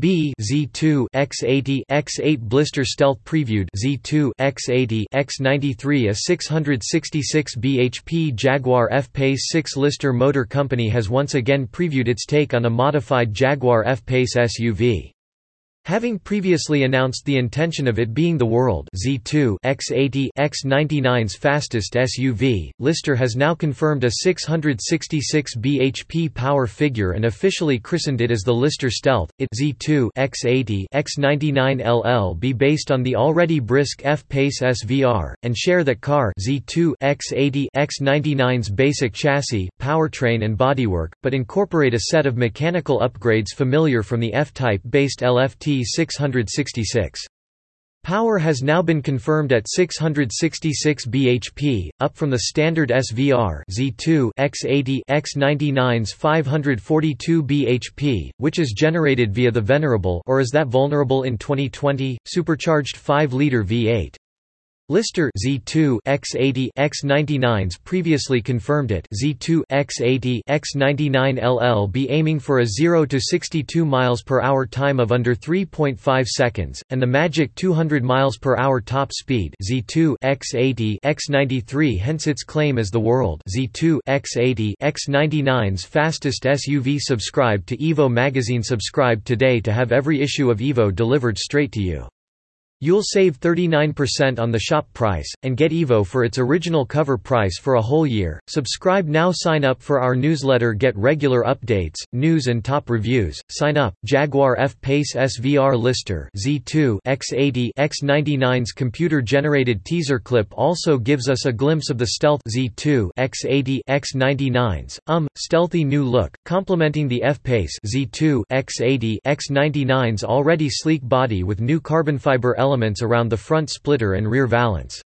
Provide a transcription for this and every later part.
B Z2 X80 X8 Lister Stealth Previewed Z2 X80 X93 A 666 bhp Jaguar F-Pace 6 Lister Motor Company has once again previewed its take on a modified Jaguar F-Pace SUV. Having previously announced the intention of it being the world Z2 X80 X99's fastest SUV, Lister has now confirmed a 666 bhp power figure and officially christened it as the Lister Stealth. It Z2 X80 X99 LL be based on the already brisk F-Pace SVR and share that car Z2 X80 X99's basic chassis, powertrain and bodywork, but incorporate a set of mechanical upgrades familiar from the F-Type based LFT 666. Power has now been confirmed at 666 bhp, up from the standard SVR Z2 X80 X99's 542 bhp, which is generated via the venerable or is that vulnerable in 2020 supercharged 5-liter V8. Lister Z2 X80 X99s previously confirmed it. Z2 X80 X99 LL be aiming for a 0 to 62 miles per hour time of under 3.5 seconds and the magic 200 miles per hour top speed. Z2 X80 X93 hence its claim as the world. Z2 X80 X99's fastest SUV subscribe to Evo magazine. Subscribe today to have every issue of Evo delivered straight to you You'll save 39% on the shop price, and get Evo for its original cover price for a whole year. Subscribe now Sign up for our newsletter Get regular updates, news and top reviews. Sign up, Jaguar F-Pace SVR Lister Z2 X80 X99's computer-generated teaser clip also gives us a glimpse of the Stealth Z2 X80 X99's, um, stealthy new look, complementing the F-Pace Z2 X80 X99's already sleek body with new carbon fiber elements elements around the front splitter and rear valance.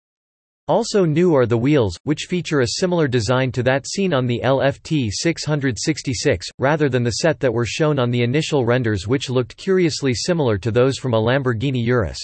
Also new are the wheels, which feature a similar design to that seen on the LFT 666, rather than the set that were shown on the initial renders which looked curiously similar to those from a Lamborghini Urus.